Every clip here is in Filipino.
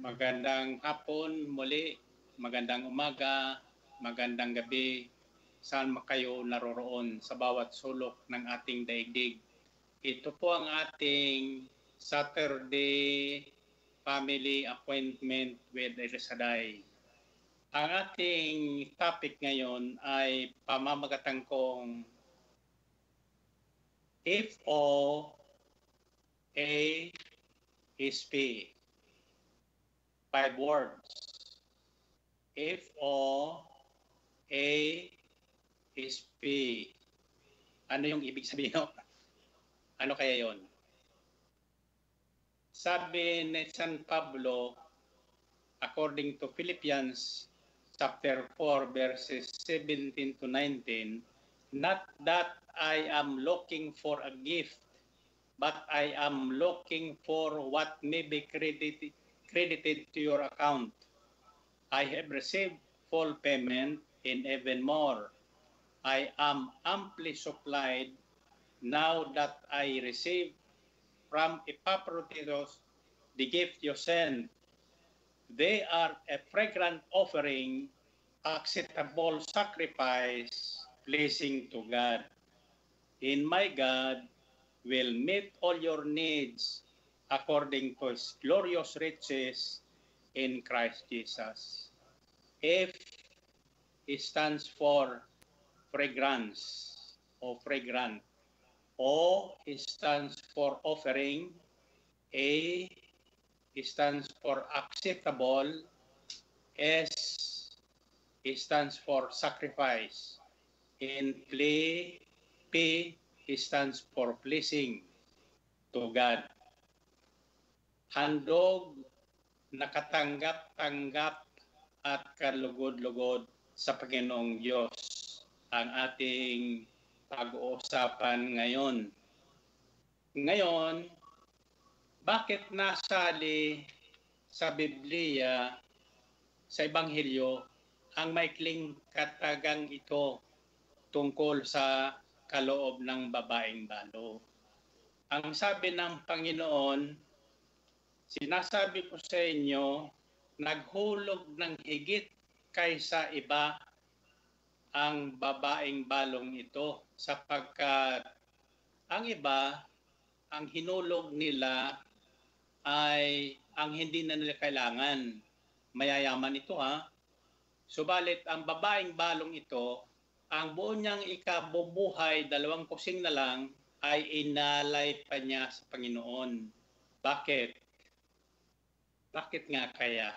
Magandang hapon muli, magandang umaga, magandang gabi, saan kayo naroroon sa bawat sulok ng ating daigdig. Ito po ang ating Saturday Family Appointment with Elisaday. Ang ating topic ngayon ay pamamagatang kong if O A is P. Five words. If O A is P. Ano yung ibig sabihin? Ano kaya yon? Sabi ni San Pablo, according to Philippians chapter 4, verses 17 to 19, not that I am looking for a gift, but I am looking for what may be credited, credited to your account. I have received full payment and even more. I am amply supplied now that I receive from Epaphroditus the gift you sent. They are a fragrant offering, acceptable sacrifice, pleasing to God. In my God will meet all your needs according to His glorious riches in Christ Jesus. F stands for fragrance or fragrant. O stands for offering. A stands for acceptable. S stands for sacrifice. And play, P stands for pleasing to God. Handog, nakatanggap-tanggap at kalugod-lugod sa Panginoong Diyos ang ating pag-uusapan ngayon. Ngayon, bakit nasali sa Biblia, sa Ebanghelyo, ang maikling katagang ito tungkol sa kaloob ng babaeng balo? Ang sabi ng Panginoon, sinasabi ko sa inyo, naghulog ng higit kaysa iba ang babaeng balong ito sapagkat ang iba, ang hinulog nila ay ang hindi na nila kailangan. Mayayaman ito ha. Subalit ang babaeng balong ito, ang buo niyang ikabubuhay, dalawang kusing na lang, ay inalay pa niya sa Panginoon. Bakit? Bakit nga kaya?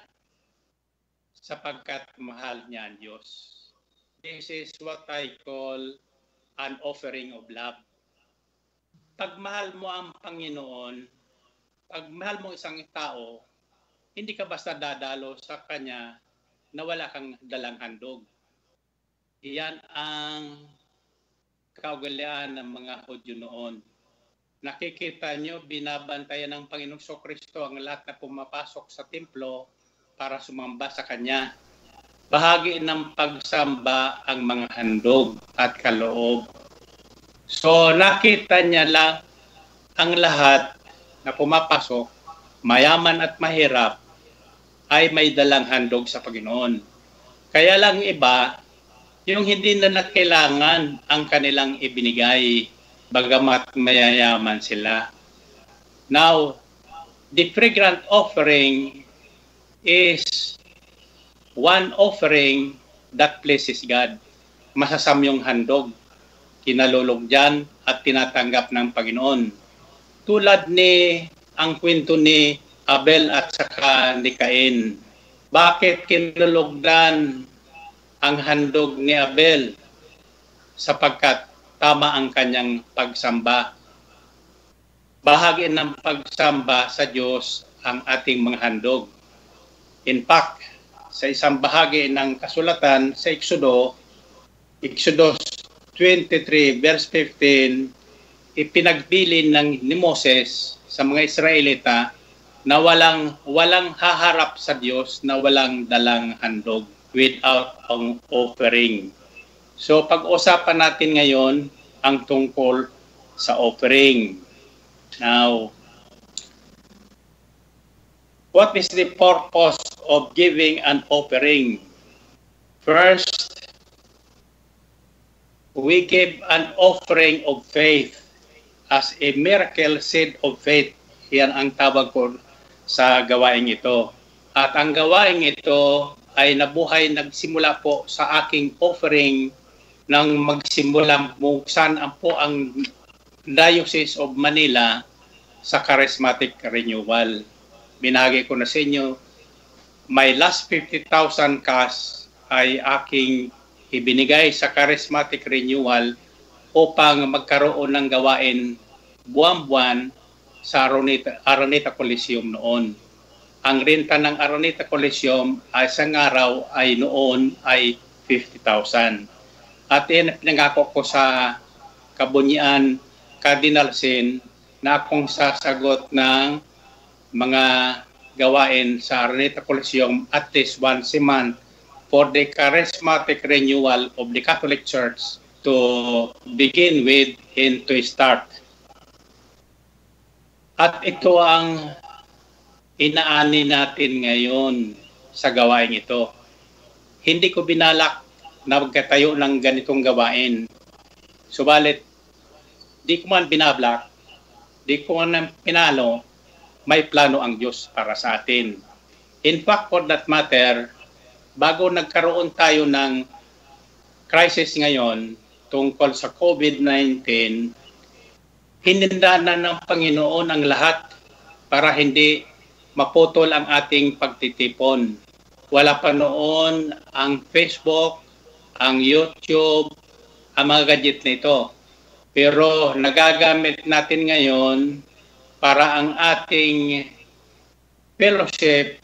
Sapagkat mahal niya ang Diyos. This is what I call an offering of love. Pag mahal mo ang Panginoon, pag mahal mo isang tao, hindi ka basta dadalo sa Kanya na wala kang dalang handog. Iyan ang kaugalian ng mga Hudyo noon. Nakikita nyo, binabantayan ng Panginoong So Kristo ang lahat na pumapasok sa templo para sumamba sa Kanya bahagi ng pagsamba ang mga handog at kaloob. So nakita niya lang ang lahat na pumapasok, mayaman at mahirap, ay may dalang handog sa Panginoon. Kaya lang iba, yung hindi na nakailangan ang kanilang ibinigay, bagamat mayayaman sila. Now, the fragrant offering is one offering that pleases God. Masasamyong handog, kinalulog dyan at tinatanggap ng Panginoon. Tulad ni ang kwento ni Abel at saka ni Cain. Bakit kinulugdan ang handog ni Abel? Sapagkat tama ang kanyang pagsamba. Bahagi ng pagsamba sa Diyos ang ating mga handog. In fact, sa isang bahagi ng kasulatan sa Exodo, Exodus 23 verse 15, ipinagbilin ng ni Moses sa mga Israelita na walang walang haharap sa Diyos na walang dalang handog without ang offering. So pag-usapan natin ngayon ang tungkol sa offering. Now, What is the purpose of giving an offering? First, we give an offering of faith as a miracle seed of faith. Yan ang tawag ko sa gawain ito. At ang gawain ito ay nabuhay nagsimula po sa aking offering nang magsimula buksan ang po ang Diocese of Manila sa charismatic renewal. Binagi ko na sa inyo, my last 50,000 cash ay aking ibinigay sa charismatic renewal upang magkaroon ng gawain buwan-buwan sa Araneta, Araneta Coliseum noon. Ang renta ng Araneta Coliseum ay sa araw ay noon ay 50,000. At yan pinangako ko sa Kabunyian Cardinal Sin na akong sasagot ng mga gawain sa Araneta Coliseum at least once a month for the charismatic renewal of the Catholic Church to begin with and to start. At ito ang inaani natin ngayon sa gawain ito. Hindi ko binalak na magkatayo ng ganitong gawain. Subalit, di ko man binablak, di ko man pinalo, may plano ang Diyos para sa atin. In fact, for that matter, bago nagkaroon tayo ng crisis ngayon tungkol sa COVID-19, hininda na ng Panginoon ang lahat para hindi maputol ang ating pagtitipon. Wala pa noon ang Facebook, ang YouTube, ang mga gadget nito. Pero nagagamit natin ngayon para ang ating fellowship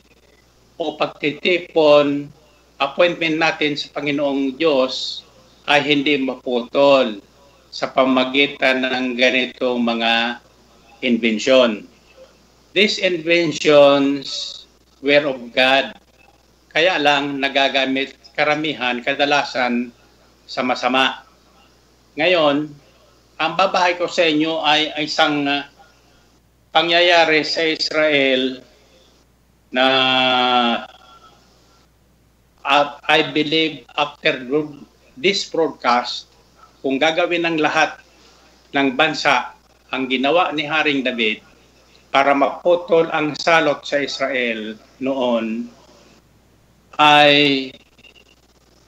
o pagtitipon appointment natin sa Panginoong Diyos ay hindi maputol sa pamagitan ng ganitong mga invention. These inventions were of God. Kaya lang nagagamit karamihan, kadalasan sa masama. Ngayon, ang babahay ko sa inyo ay, isang uh, pangyayari sa Israel na uh, I believe after this broadcast, kung gagawin ng lahat ng bansa ang ginawa ni Haring David para maputol ang salot sa Israel noon, ay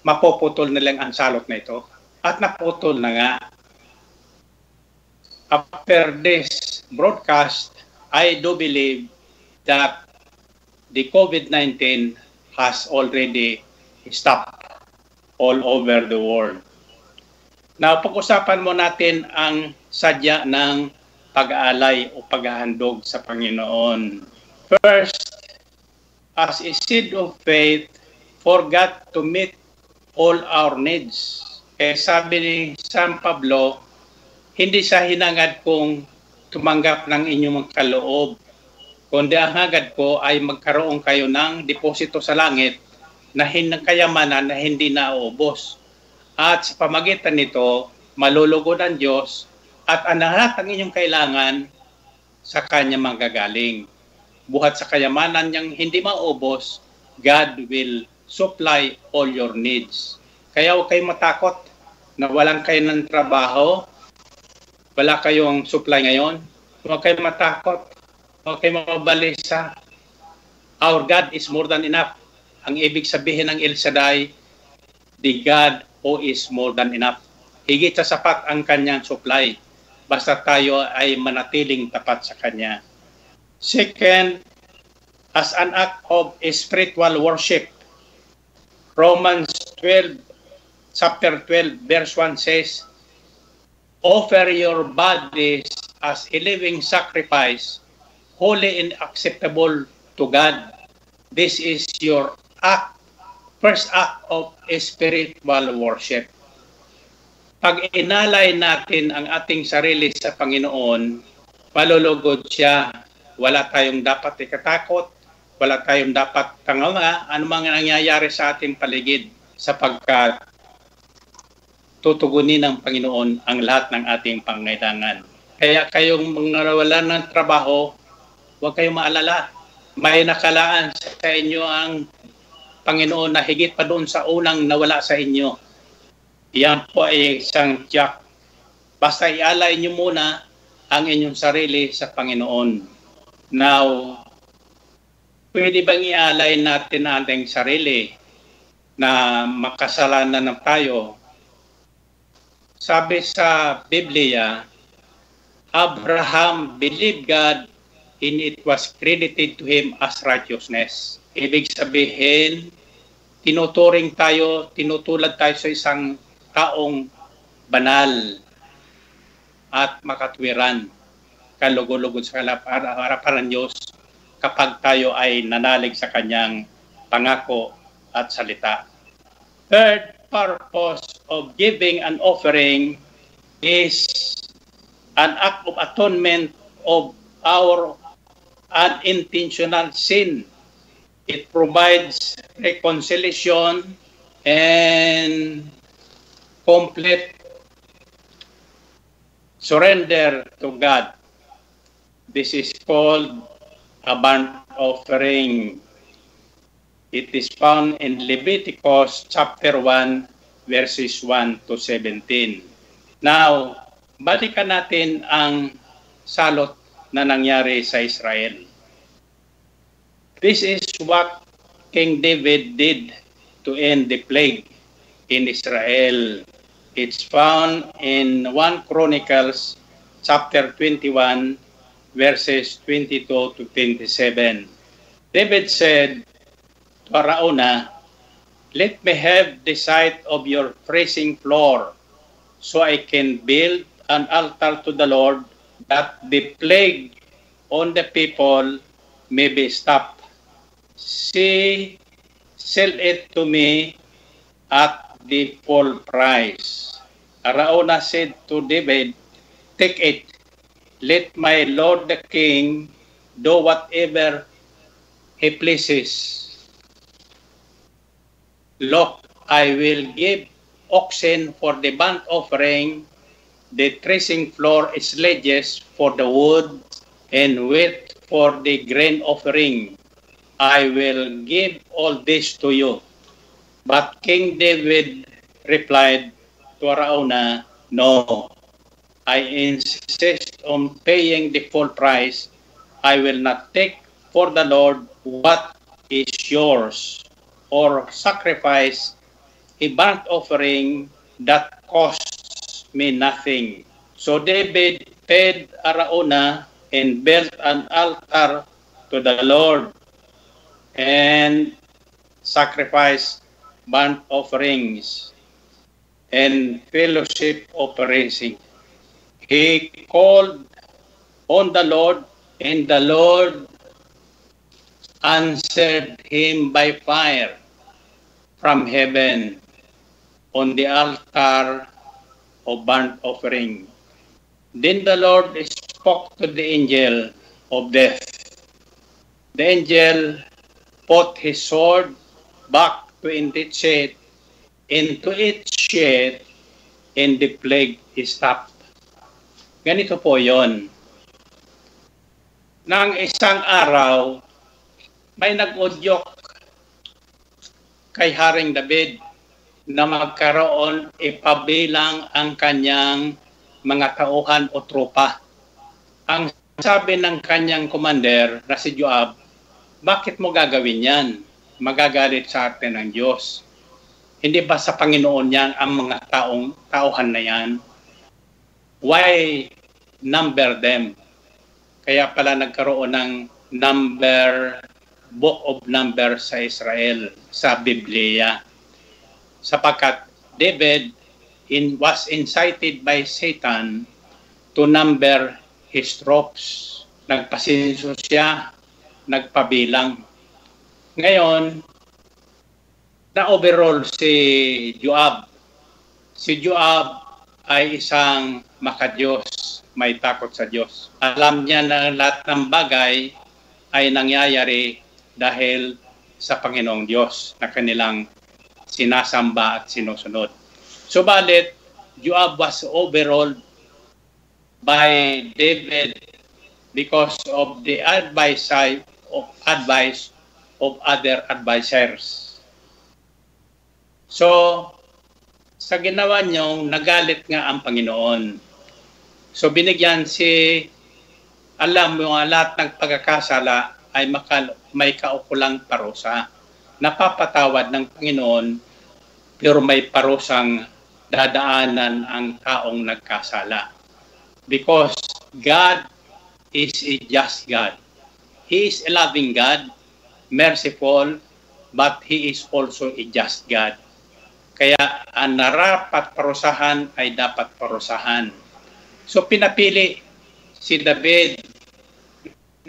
mapuputol na lang ang salot na ito. At naputol na nga. After this broadcast, I do believe that the COVID-19 has already stopped all over the world. Now, pag-usapan mo natin ang sadya ng pag-aalay o paghahandog sa Panginoon. First, as a seed of faith, for God to meet all our needs. Eh, sabi ni San Pablo, hindi sa hinangad kong tumanggap ng inyong kaloob, kundi ang hagad ko ay magkaroon kayo ng deposito sa langit na ng kayamanan na hindi nauubos. At sa pamagitan nito, malulugod ang Diyos at ang lahat ng inyong kailangan sa Kanya manggagaling. Buhat sa kayamanan niyang hindi maubos, God will supply all your needs. Kaya huwag kayong matakot na walang kayo ng trabaho, wala kayong supply ngayon. Huwag kayong matakot Huwag kayo mabalisa. Our God is more than enough. Ang ibig sabihin ng El Shaddai, the God who is more than enough. Higit sa sapat ang kanyang supply. Basta tayo ay manatiling tapat sa kanya. Second, as an act of spiritual worship, Romans 12, chapter 12, verse 1 says, Offer your bodies as a living sacrifice, holy and acceptable to God. This is your act, first act of spiritual worship. Pag inalay natin ang ating sarili sa Panginoon, malulugod siya. Wala tayong dapat ikatakot, wala tayong dapat tanganga mga nangyayari sa ating paligid sapagkat tutugunin ng Panginoon ang lahat ng ating pangailangan. Kaya kayong mga wala ng trabaho, Huwag kayong maalala. may nakalaan sa inyo ang Panginoon na higit pa doon sa unang nawala sa inyo. Yan po ay isang tiyak. Basta ialay niyo muna ang inyong sarili sa Panginoon. Now, pwede bang ialay natin ating sarili na makasalanan ng tayo? Sabi sa Biblia, Abraham believed God and it was credited to him as righteousness. Ibig sabihin, tinuturing tayo, tinutulad tayo sa isang taong banal at makatwiran, kalugod-lugod sa harapan ng Diyos kapag tayo ay nanalig sa kanyang pangako at salita. Third purpose of giving an offering is an act of atonement of our unintentional sin. It provides reconciliation and complete surrender to God. This is called a burnt offering. It is found in Leviticus chapter 1 verses 1 to 17. Now, balikan natin ang salot na nangyari sa Israel. This is what King David did to end the plague in Israel. It's found in 1 Chronicles chapter 21 verses 22 to 27. David said to Arauna, Let me have the sight of your threshing floor so I can build an altar to the Lord that the plague on the people may be stopped. See, sell it to me at the full price. Arauna said to David, Take it, let my lord the king do whatever he pleases. Look, I will give oxen for the burnt offering the threshing floor sledges for the wood and wheat for the grain offering. I will give all this to you. But King David replied to Arauna, No, I insist on paying the full price. I will not take for the Lord what is yours or sacrifice a burnt offering that costs me nothing. So David paid Arauna and built an altar to the Lord and sacrificed burnt offerings and fellowship offerings. He called on the Lord, and the Lord answered him by fire from heaven on the altar of burnt offering. Then the Lord spoke to the angel of death. The angel put his sword back to its sheath, into its sheath, and the plague stopped. Ganito po yon. Nang isang araw, may nag-udyok kay Haring David na magkaroon ipabilang ang kanyang mga tauhan o tropa. Ang sabi ng kanyang commander na si Joab, bakit mo gagawin yan? Magagalit sa atin ng Diyos. Hindi ba sa Panginoon yan ang mga taong tauhan na yan? Why number them? Kaya pala nagkaroon ng number, book of number sa Israel, sa Biblia sapagkat David in, was incited by Satan to number his troops. Nagpasinso siya, nagpabilang. Ngayon, na-overall si Joab. Si Joab ay isang makadiyos, may takot sa Diyos. Alam niya na lahat ng bagay ay nangyayari dahil sa Panginoong Diyos na kanilang sinasamba at sinusunod. Subalit, Joab was overruled by David because of the advice of advice of other advisors. So, sa ginawa niyong nagalit nga ang Panginoon. So, binigyan si, alam mo nga lahat ng pagkakasala ay makal, may kaukulang parusa. Napapatawad ng Panginoon, pero may parusang dadaanan ang taong nagkasala. Because God is a just God. He is a loving God, merciful, but He is also a just God. Kaya ang narapat parusahan ay dapat parusahan. So pinapili si David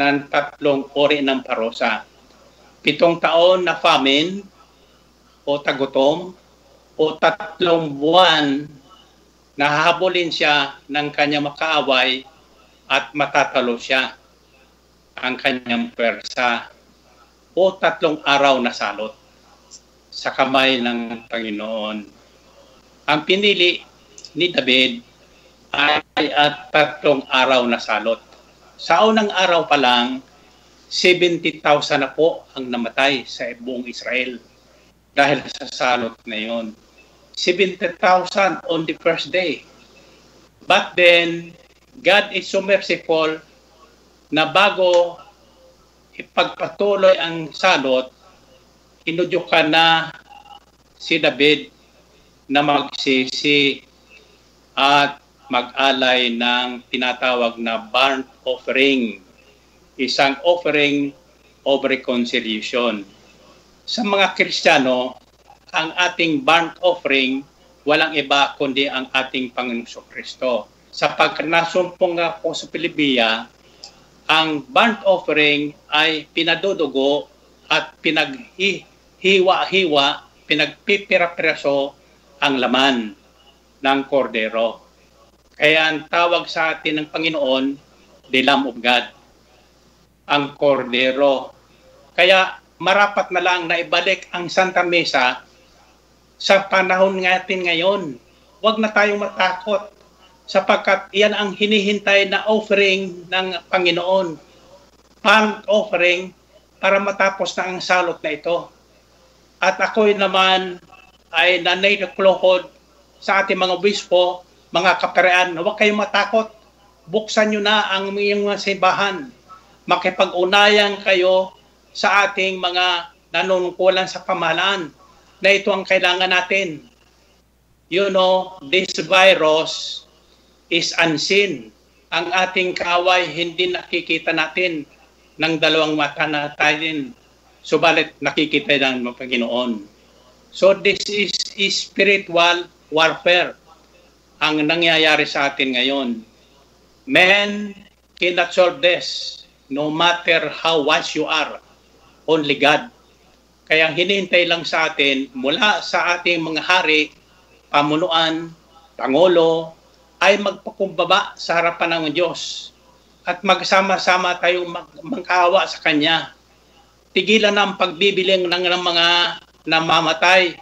ng tatlong uri ng parusa. Pitong taon na famine o tagutom o tatlong buwan nahahabulin siya ng kanyang makaaway at matatalo siya ang kanyang persa o tatlong araw na salot sa kamay ng Panginoon. Ang pinili ni David ay at tatlong araw na salot. Sa unang araw pa lang, 70,000 na po ang namatay sa buong Israel dahil sa salot na yon. 70,000 on the first day. But then, God is so merciful na bago ipagpatuloy ang salot, inudyukan na si David na magsisi at mag-alay ng tinatawag na burnt offering, isang offering of reconciliation. Sa mga Kristiyano, ang ating burnt offering walang iba kundi ang ating Panginoong Kristo sapagkat nasumpong nga po sa Pilipia, ang burnt offering ay pinadudugo at pinaghiwa-hiwa, pinagpipira-piraso ang laman ng kordero. Kaya ang tawag sa atin ng Panginoon, the Lamb of God, ang kordero. Kaya marapat na lang na ibalik ang Santa Mesa sa panahon natin ngayon. Huwag na tayong matakot sapagkat iyan ang hinihintay na offering ng Panginoon. Pang offering para matapos na ang salot na ito. At ako'y naman ay nanayaklohod sa ating mga bispo, mga kaperean, huwag kayong matakot. Buksan nyo na ang inyong mga simbahan. Makipag-unayan kayo sa ating mga nanunungkulan sa pamahalaan na ito ang kailangan natin. You know, this virus is unseen. Ang ating kaway hindi nakikita natin ng dalawang mata natin. Subalit nakikita ng mga Panginoon. So this is, is spiritual warfare ang nangyayari sa atin ngayon. Man cannot solve this no matter how wise you are. Only God. Kaya hinihintay lang sa atin mula sa ating mga hari, pamunuan, pangulo, ay magpakumbaba sa harapan ng Diyos at magsama-sama tayong mag magkawa sa Kanya. Tigilan ang pagbibiling ng, ng mga namamatay.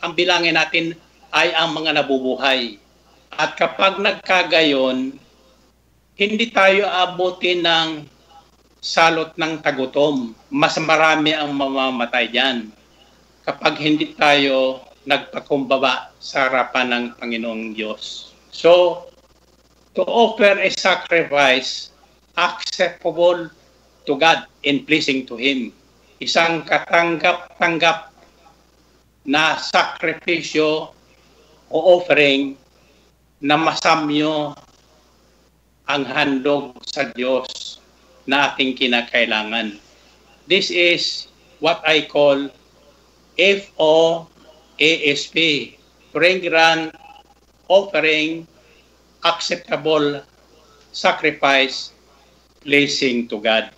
Ang bilangin natin ay ang mga nabubuhay. At kapag nagkagayon, hindi tayo abutin ng salot ng tagutom. Mas marami ang mamamatay diyan kapag hindi tayo nagpakumbaba sa harapan ng Panginoong Diyos. So, to offer a sacrifice acceptable to God and pleasing to Him. Isang katanggap-tanggap na sakripisyo o offering na masamyo ang handog sa Diyos na ating kinakailangan. This is what I call FOASP, Fragrant offering acceptable sacrifice pleasing to God.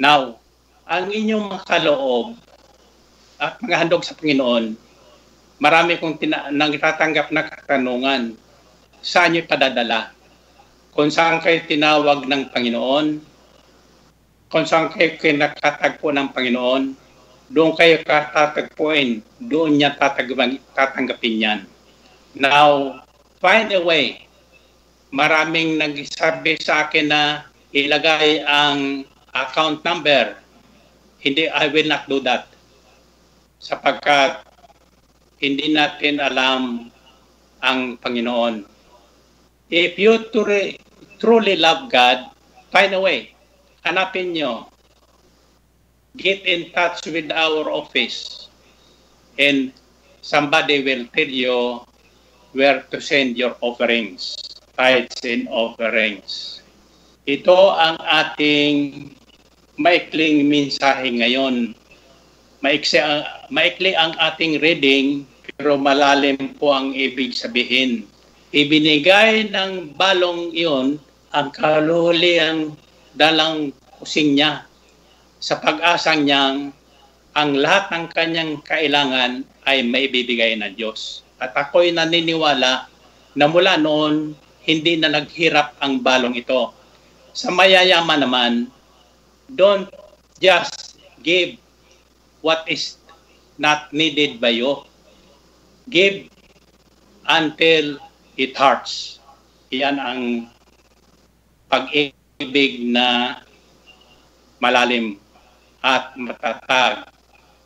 Now, ang inyong mga kaloob at mga handog sa Panginoon, marami kong tina- nagtatanggap na katanungan. Saan nyo padadala? Kung saan kayo tinawag ng Panginoon, kung saan kayo kinakatagpo ng Panginoon, doon kayo katatagpuin, doon niya tatanggapin yan. Now, find a way. Maraming nagsabi sa akin na ilagay ang account number hindi, I will not do that. Sapagkat hindi natin alam ang Panginoon. If you truly, truly love God, find a way. Hanapin nyo. Get in touch with our office. And somebody will tell you where to send your offerings, tithes and offerings. Ito ang ating maikling mensahe ngayon. Maikli ang, maikli ang ating reading pero malalim po ang ibig sabihin. Ibinigay ng balong iyon ang kaluhuli dalang kusing niya sa pag-asang niyang ang lahat ng kanyang kailangan ay maibibigay ng Diyos. At ako'y naniniwala na mula noon, hindi na naghirap ang balong ito. Sa mayayaman naman, don't just give what is not needed by you. Give until it hurts. Iyan ang pag-ibig na malalim at matatag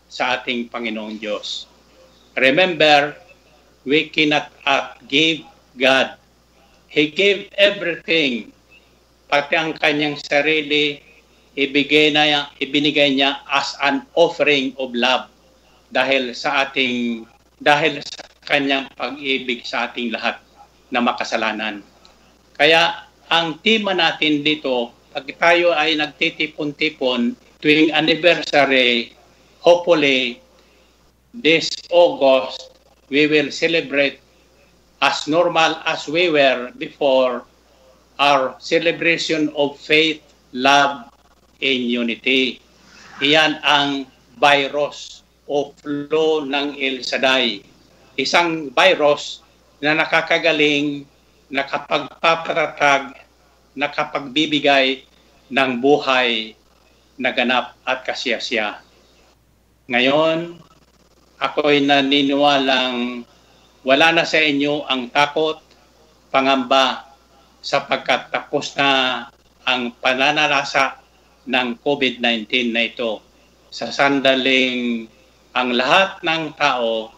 sa ating Panginoong Diyos. Remember, we cannot outgive God. He gave everything, pati ang kanyang sarili, ibigay na, ibinigay niya as an offering of love dahil sa ating dahil sa kanyang pag-ibig sa ating lahat na makasalanan. Kaya ang tema natin dito, pag tayo ay nagtitipon-tipon tuwing anniversary, hopefully this August, we will celebrate as normal as we were before our celebration of faith, love, in unity. Iyan ang virus o flow ng El Shaddai. Isang virus na nakakagaling, nakapagpapatatag, nakapagbibigay ng buhay na ganap at kasiyasya. Ngayon, ako'y naniniwalang wala na sa inyo ang takot, pangamba, sapagkat tapos na ang pananalasa ng COVID-19 na ito. Sa sandaling ang lahat ng tao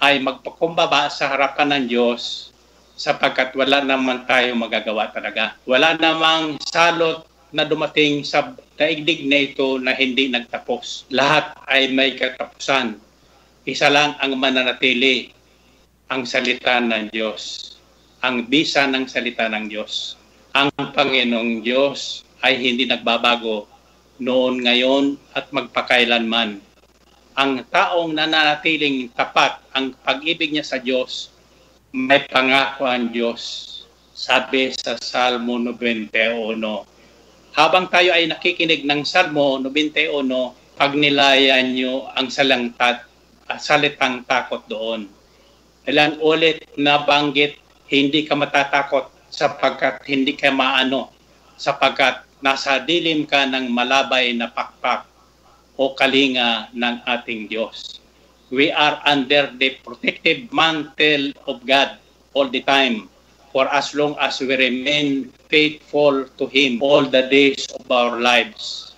ay magpakumbaba sa harapan ng Diyos sapagkat wala naman tayo magagawa talaga. Wala namang salot na dumating sa daigdig na ito na hindi nagtapos. Lahat ay may katapusan. Isa lang ang mananatili, ang salita ng Diyos. Ang bisa ng salita ng Diyos. Ang Panginoong Diyos ay hindi nagbabago noon, ngayon at magpakailanman. Ang taong nananatiling tapat ang pag-ibig niya sa Diyos, may pangako ang Diyos. Sabi sa Salmo 91. Habang tayo ay nakikinig ng Salmo 91, pagnilayan niyo ang salangtat, uh, salitang takot doon. Ilan ulit na banggit, hindi ka matatakot sapagkat hindi ka maano, sapagkat nasa dilim ka ng malabay na pakpak o kalinga ng ating Diyos. We are under the protective mantle of God all the time for as long as we remain faithful to Him all the days of our lives.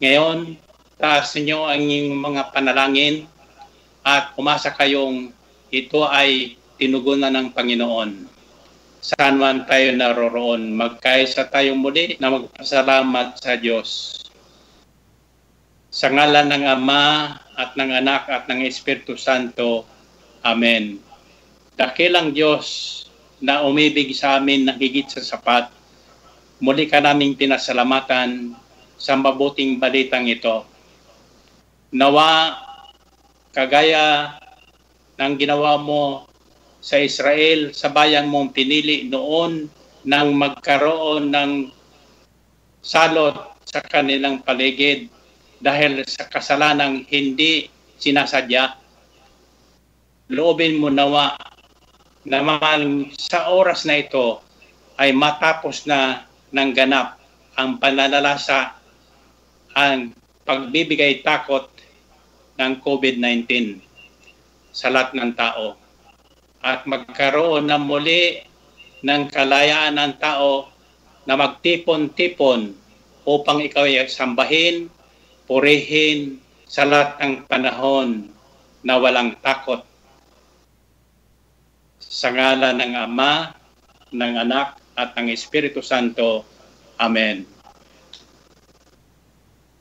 Ngayon, taas ninyo ang inyong mga panalangin at umasa kayong ito ay tinugunan ng Panginoon saan man tayo naroroon. Magkaisa tayong muli na magpasalamat sa Diyos. Sa ngalan ng Ama at ng Anak at ng Espiritu Santo. Amen. Dakilang Diyos na umibig sa amin ng higit sa sapat, muli ka naming pinasalamatan sa mabuting balitang ito. Nawa, kagaya ng ginawa mo sa Israel, sa bayang mong pinili noon nang magkaroon ng salot sa kanilang paligid dahil sa kasalanang hindi sinasadya. Loobin mo nawa naman sa oras na ito ay matapos na ng ganap ang pananalasa ang pagbibigay takot ng COVID-19 sa lahat ng tao at magkaroon na muli ng kalayaan ng tao na magtipon-tipon upang ikaw ay sambahin, purihin sa lahat ng panahon na walang takot. Sa ngala ng Ama, ng Anak, at ng Espiritu Santo. Amen.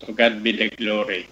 To God be the glory.